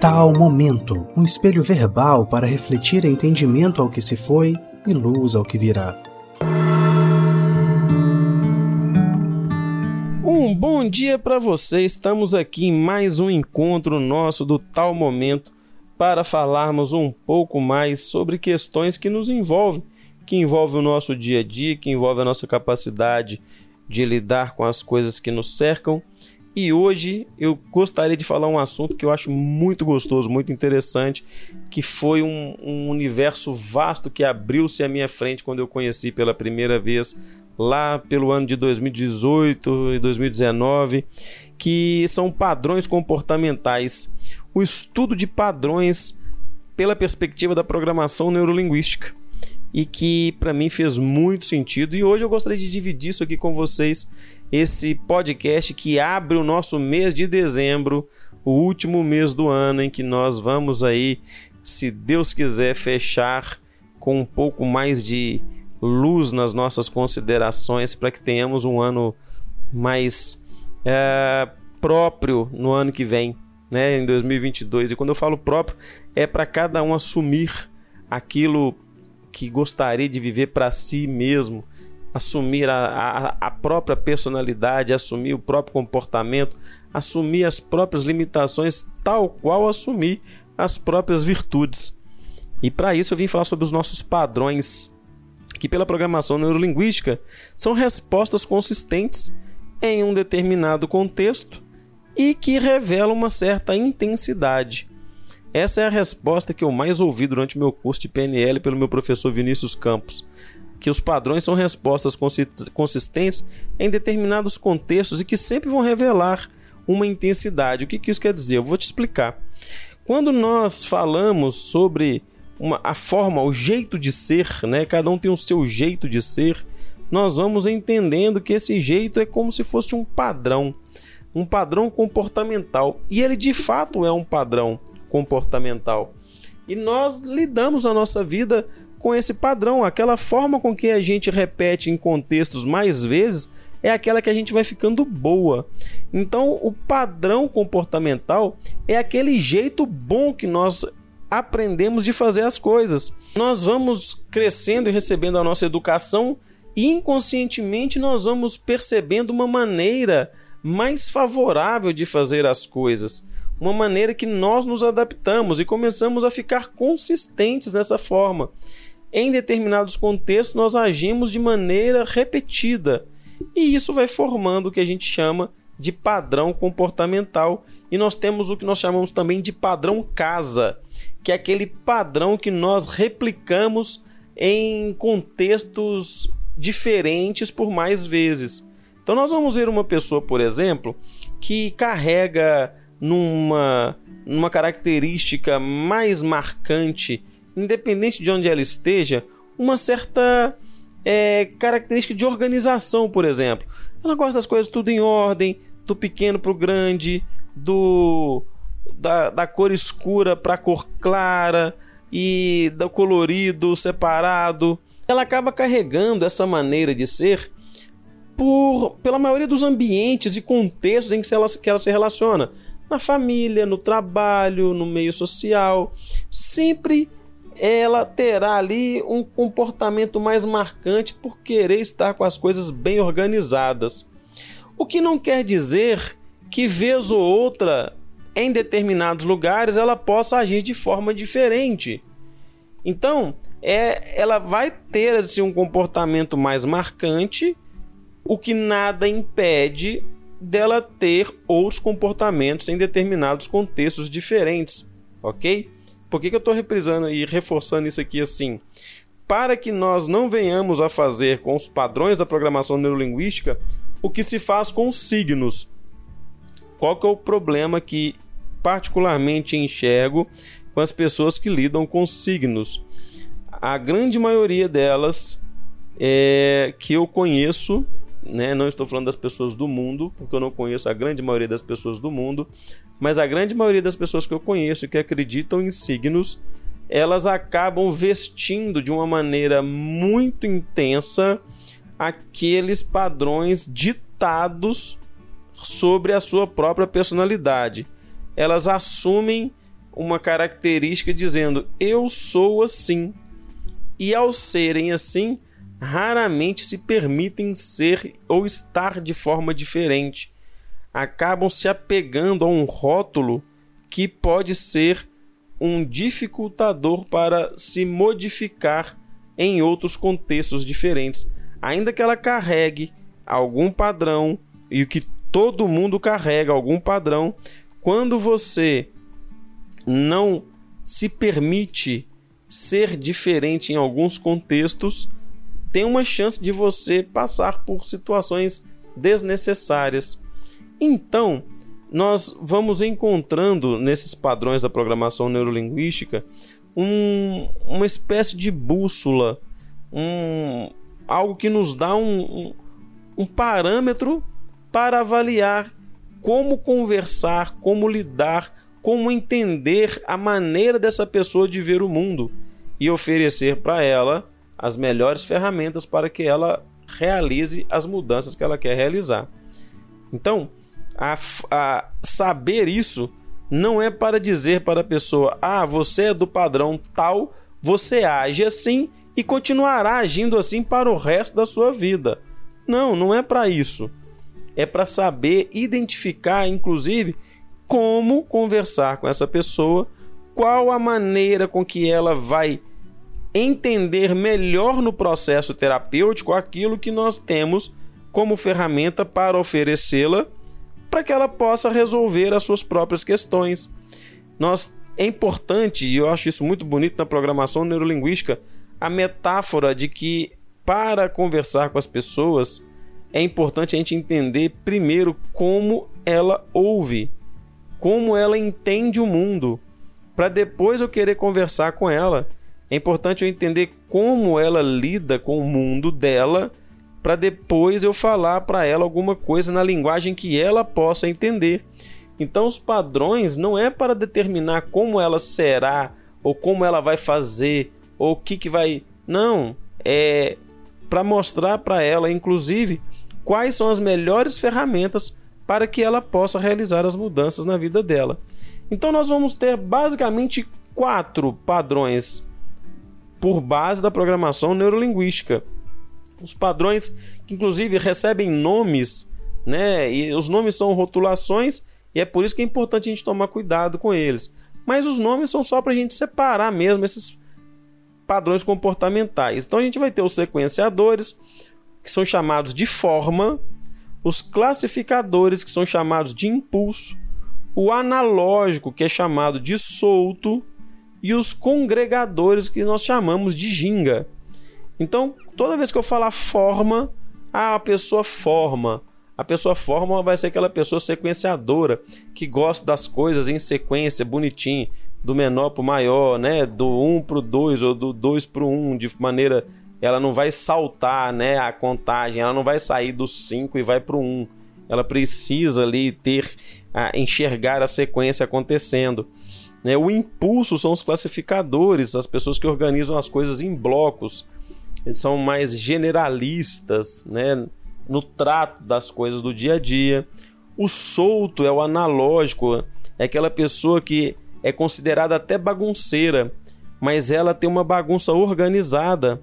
Tal momento, um espelho verbal para refletir entendimento ao que se foi e luz ao que virá. Um bom dia para você. Estamos aqui em mais um encontro nosso do Tal Momento para falarmos um pouco mais sobre questões que nos envolvem, que envolvem o nosso dia a dia, que envolvem a nossa capacidade de lidar com as coisas que nos cercam e hoje eu gostaria de falar um assunto que eu acho muito gostoso, muito interessante, que foi um, um universo vasto que abriu-se à minha frente quando eu conheci pela primeira vez lá pelo ano de 2018 e 2019, que são padrões comportamentais. O estudo de padrões pela perspectiva da programação neurolinguística e que para mim fez muito sentido e hoje eu gostaria de dividir isso aqui com vocês esse podcast que abre o nosso mês de dezembro, o último mês do ano em que nós vamos aí, se Deus quiser, fechar com um pouco mais de luz nas nossas considerações para que tenhamos um ano mais é, próprio no ano que vem, né, em 2022. E quando eu falo próprio, é para cada um assumir aquilo que gostaria de viver para si mesmo assumir a, a, a própria personalidade, assumir o próprio comportamento, assumir as próprias limitações, tal qual assumir as próprias virtudes. E para isso eu vim falar sobre os nossos padrões, que pela programação neurolinguística são respostas consistentes em um determinado contexto e que revelam uma certa intensidade. Essa é a resposta que eu mais ouvi durante o meu curso de PNL pelo meu professor Vinícius Campos que os padrões são respostas consistentes em determinados contextos e que sempre vão revelar uma intensidade. O que, que isso quer dizer? Eu vou te explicar. Quando nós falamos sobre uma, a forma, o jeito de ser, né? cada um tem o seu jeito de ser, nós vamos entendendo que esse jeito é como se fosse um padrão, um padrão comportamental. E ele de fato é um padrão comportamental. E nós lidamos a nossa vida com esse padrão. Aquela forma com que a gente repete em contextos mais vezes é aquela que a gente vai ficando boa. Então, o padrão comportamental é aquele jeito bom que nós aprendemos de fazer as coisas. Nós vamos crescendo e recebendo a nossa educação e inconscientemente nós vamos percebendo uma maneira mais favorável de fazer as coisas, uma maneira que nós nos adaptamos e começamos a ficar consistentes nessa forma em determinados contextos nós agimos de maneira repetida e isso vai formando o que a gente chama de padrão comportamental e nós temos o que nós chamamos também de padrão casa, que é aquele padrão que nós replicamos em contextos diferentes por mais vezes. Então nós vamos ver uma pessoa, por exemplo, que carrega numa, numa característica mais marcante independente de onde ela esteja, uma certa é, característica de organização, por exemplo. Ela gosta das coisas tudo em ordem, do pequeno para o grande, do da, da cor escura para a cor clara e do colorido separado. Ela acaba carregando essa maneira de ser por, pela maioria dos ambientes e contextos em que ela, que ela se relaciona. Na família, no trabalho, no meio social. Sempre ela terá ali um comportamento mais marcante por querer estar com as coisas bem organizadas. O que não quer dizer que vez ou outra em determinados lugares ela possa agir de forma diferente. Então, é, ela vai ter assim, um comportamento mais marcante, o que nada impede dela ter outros comportamentos em determinados contextos diferentes, ok? Por que, que eu estou reprisando e reforçando isso aqui assim? Para que nós não venhamos a fazer com os padrões da programação neurolinguística o que se faz com os signos. Qual que é o problema que particularmente enxergo com as pessoas que lidam com signos? A grande maioria delas é, que eu conheço né? Não estou falando das pessoas do mundo, porque eu não conheço a grande maioria das pessoas do mundo, mas a grande maioria das pessoas que eu conheço que acreditam em signos, elas acabam vestindo de uma maneira muito intensa aqueles padrões ditados sobre a sua própria personalidade. Elas assumem uma característica dizendo eu sou assim. E ao serem assim, raramente se permitem ser ou estar de forma diferente. Acabam se apegando a um rótulo que pode ser um dificultador para se modificar em outros contextos diferentes, ainda que ela carregue algum padrão e o que todo mundo carrega algum padrão, quando você não se permite ser diferente em alguns contextos, tem uma chance de você passar por situações desnecessárias. Então, nós vamos encontrando nesses padrões da programação neurolinguística um, uma espécie de bússola, um, algo que nos dá um, um, um parâmetro para avaliar como conversar, como lidar, como entender a maneira dessa pessoa de ver o mundo e oferecer para ela as melhores ferramentas para que ela realize as mudanças que ela quer realizar. Então, a, a saber isso não é para dizer para a pessoa: ah, você é do padrão tal, você age assim e continuará agindo assim para o resto da sua vida. Não, não é para isso. É para saber identificar, inclusive, como conversar com essa pessoa, qual a maneira com que ela vai entender melhor no processo terapêutico aquilo que nós temos como ferramenta para oferecê-la para que ela possa resolver as suas próprias questões. Nós é importante, e eu acho isso muito bonito na programação neurolinguística, a metáfora de que para conversar com as pessoas é importante a gente entender primeiro como ela ouve, como ela entende o mundo, para depois eu querer conversar com ela. É importante eu entender como ela lida com o mundo dela para depois eu falar para ela alguma coisa na linguagem que ela possa entender. Então os padrões não é para determinar como ela será ou como ela vai fazer ou o que que vai, não, é para mostrar para ela inclusive quais são as melhores ferramentas para que ela possa realizar as mudanças na vida dela. Então nós vamos ter basicamente quatro padrões por base da programação neurolinguística os padrões que inclusive recebem nomes, né? E os nomes são rotulações e é por isso que é importante a gente tomar cuidado com eles. Mas os nomes são só para a gente separar mesmo esses padrões comportamentais. Então a gente vai ter os sequenciadores, que são chamados de forma, os classificadores, que são chamados de impulso, o analógico, que é chamado de solto, e os congregadores, que nós chamamos de ginga. Então, toda vez que eu falar forma, ah, a pessoa forma. A pessoa forma vai ser aquela pessoa sequenciadora, que gosta das coisas em sequência, bonitinho, do menor para o maior, né? Do 1 para o 2 ou do 2 para o 1, de maneira. Ela não vai saltar né, a contagem, ela não vai sair do 5 e vai para o 1. Ela precisa ali ter, a, enxergar a sequência acontecendo. Né? O impulso são os classificadores, as pessoas que organizam as coisas em blocos eles são mais generalistas, né, no trato das coisas do dia a dia. O solto é o analógico, é aquela pessoa que é considerada até bagunceira, mas ela tem uma bagunça organizada.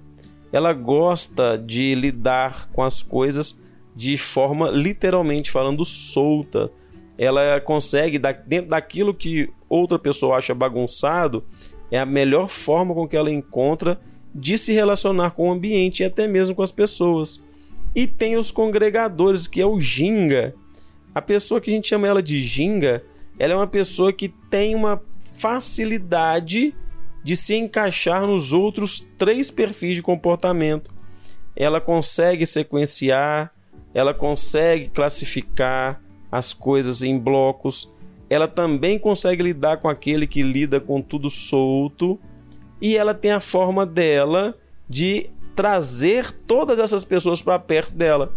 Ela gosta de lidar com as coisas de forma literalmente falando solta. Ela consegue dentro daquilo que outra pessoa acha bagunçado, é a melhor forma com que ela encontra de se relacionar com o ambiente e até mesmo com as pessoas. E tem os congregadores, que é o ginga. A pessoa que a gente chama ela de ginga, ela é uma pessoa que tem uma facilidade de se encaixar nos outros três perfis de comportamento. Ela consegue sequenciar, ela consegue classificar as coisas em blocos, ela também consegue lidar com aquele que lida com tudo solto e ela tem a forma dela de trazer todas essas pessoas para perto dela.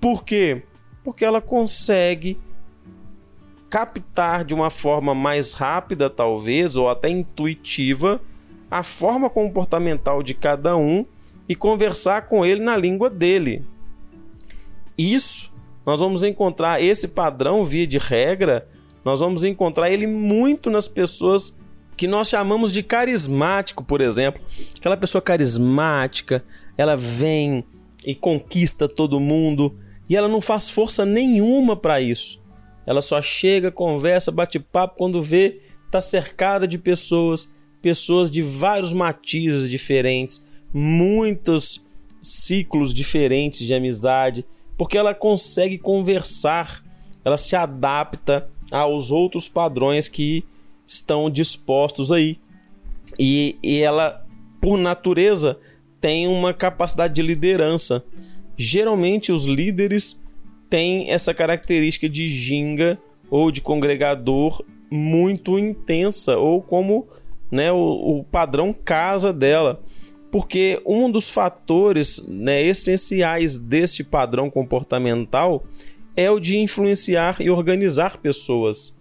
Por quê? Porque ela consegue captar de uma forma mais rápida, talvez, ou até intuitiva, a forma comportamental de cada um e conversar com ele na língua dele. Isso nós vamos encontrar esse padrão, via de regra, Nós vamos encontrar ele muito nas pessoas que nós chamamos de carismático, por exemplo. Aquela pessoa carismática, ela vem e conquista todo mundo e ela não faz força nenhuma para isso. Ela só chega, conversa, bate papo quando vê está cercada de pessoas, pessoas de vários matizes diferentes, muitos ciclos diferentes de amizade, porque ela consegue conversar, ela se adapta aos outros padrões que estão dispostos aí. E, e ela, por natureza, tem uma capacidade de liderança. Geralmente, os líderes têm essa característica de ginga ou de congregador muito intensa, ou como né, o, o padrão casa dela. Porque um dos fatores né, essenciais deste padrão comportamental é o de influenciar e organizar pessoas.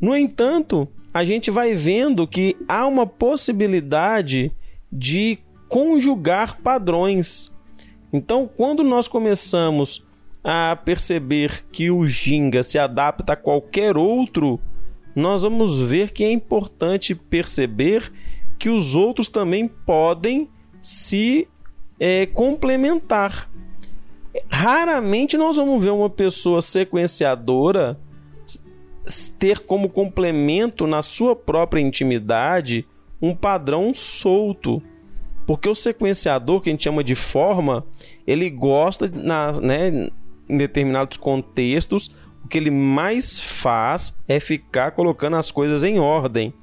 No entanto, a gente vai vendo que há uma possibilidade de conjugar padrões. Então, quando nós começamos a perceber que o Ginga se adapta a qualquer outro, nós vamos ver que é importante perceber que os outros também podem se é, complementar. Raramente nós vamos ver uma pessoa sequenciadora ter como complemento na sua própria intimidade um padrão solto. Porque o sequenciador, que a gente chama de forma, ele gosta, na, né, em determinados contextos, o que ele mais faz é ficar colocando as coisas em ordem.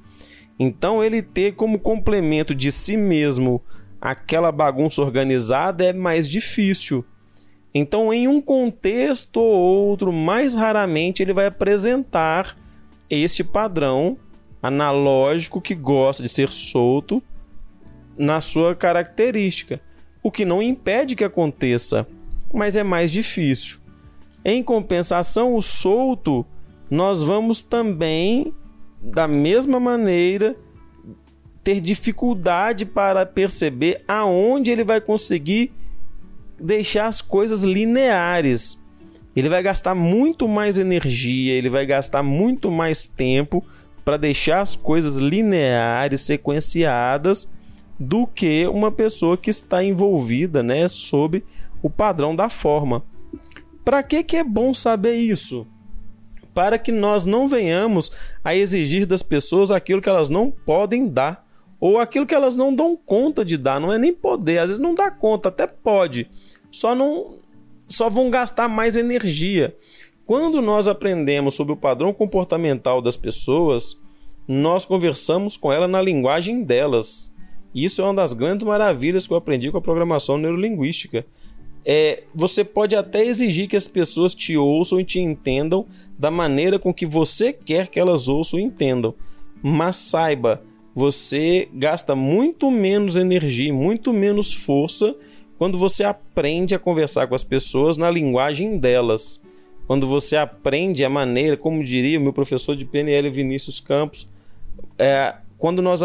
Então, ele ter como complemento de si mesmo aquela bagunça organizada é mais difícil. Então, em um contexto ou outro, mais raramente ele vai apresentar este padrão analógico que gosta de ser solto na sua característica, o que não impede que aconteça, mas é mais difícil. Em compensação, o solto, nós vamos também, da mesma maneira, ter dificuldade para perceber aonde ele vai conseguir deixar as coisas lineares. Ele vai gastar muito mais energia, ele vai gastar muito mais tempo para deixar as coisas lineares, sequenciadas, do que uma pessoa que está envolvida, né, sob o padrão da forma. Para que que é bom saber isso? Para que nós não venhamos a exigir das pessoas aquilo que elas não podem dar ou aquilo que elas não dão conta de dar, não é nem poder, às vezes não dá conta, até pode. Só não só vão gastar mais energia. Quando nós aprendemos sobre o padrão comportamental das pessoas, nós conversamos com ela na linguagem delas. Isso é uma das grandes maravilhas que eu aprendi com a programação neurolinguística. É, você pode até exigir que as pessoas te ouçam e te entendam da maneira com que você quer que elas ouçam e entendam. Mas saiba, você gasta muito menos energia, muito menos força quando você aprende a conversar com as pessoas na linguagem delas. Quando você aprende a maneira, como diria o meu professor de PNL Vinícius Campos, é, quando nós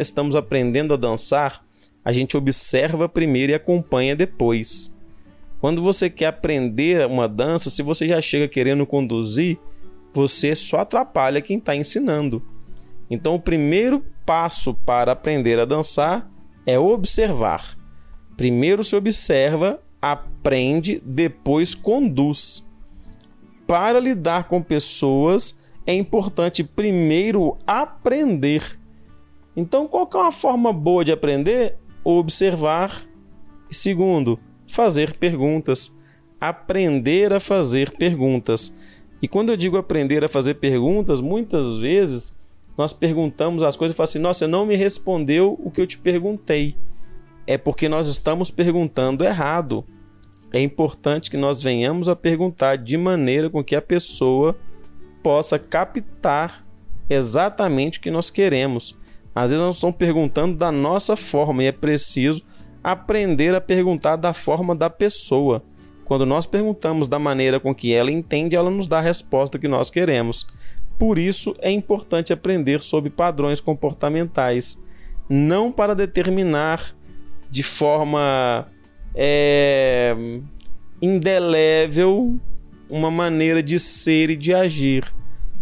estamos aprendendo a dançar, a gente observa primeiro e acompanha depois. Quando você quer aprender uma dança, se você já chega querendo conduzir, você só atrapalha quem está ensinando. Então, o primeiro passo para aprender a dançar é observar. Primeiro se observa, aprende, depois conduz. Para lidar com pessoas, é importante primeiro aprender então, qual é uma forma boa de aprender? Observar. Segundo, fazer perguntas. Aprender a fazer perguntas. E quando eu digo aprender a fazer perguntas, muitas vezes nós perguntamos as coisas e falamos assim: nossa, não me respondeu o que eu te perguntei. É porque nós estamos perguntando errado. É importante que nós venhamos a perguntar de maneira com que a pessoa possa captar exatamente o que nós queremos. Às vezes nós estamos perguntando da nossa forma e é preciso aprender a perguntar da forma da pessoa. Quando nós perguntamos da maneira com que ela entende, ela nos dá a resposta que nós queremos. Por isso é importante aprender sobre padrões comportamentais, não para determinar de forma é, indelével uma maneira de ser e de agir,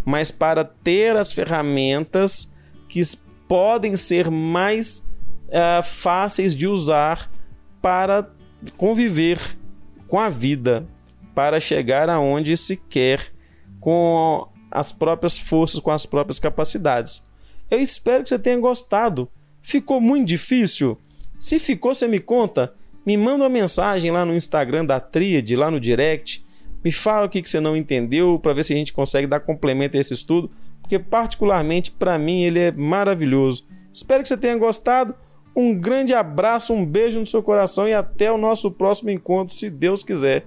mas para ter as ferramentas que podem ser mais uh, fáceis de usar para conviver com a vida, para chegar aonde se quer com as próprias forças, com as próprias capacidades. Eu espero que você tenha gostado. Ficou muito difícil? Se ficou, você me conta. Me manda uma mensagem lá no Instagram da Tríade, lá no direct. Me fala o que você não entendeu para ver se a gente consegue dar complemento a esse estudo, porque particularmente para mim ele é maravilhoso. Espero que você tenha gostado. Um grande abraço, um beijo no seu coração e até o nosso próximo encontro, se Deus quiser.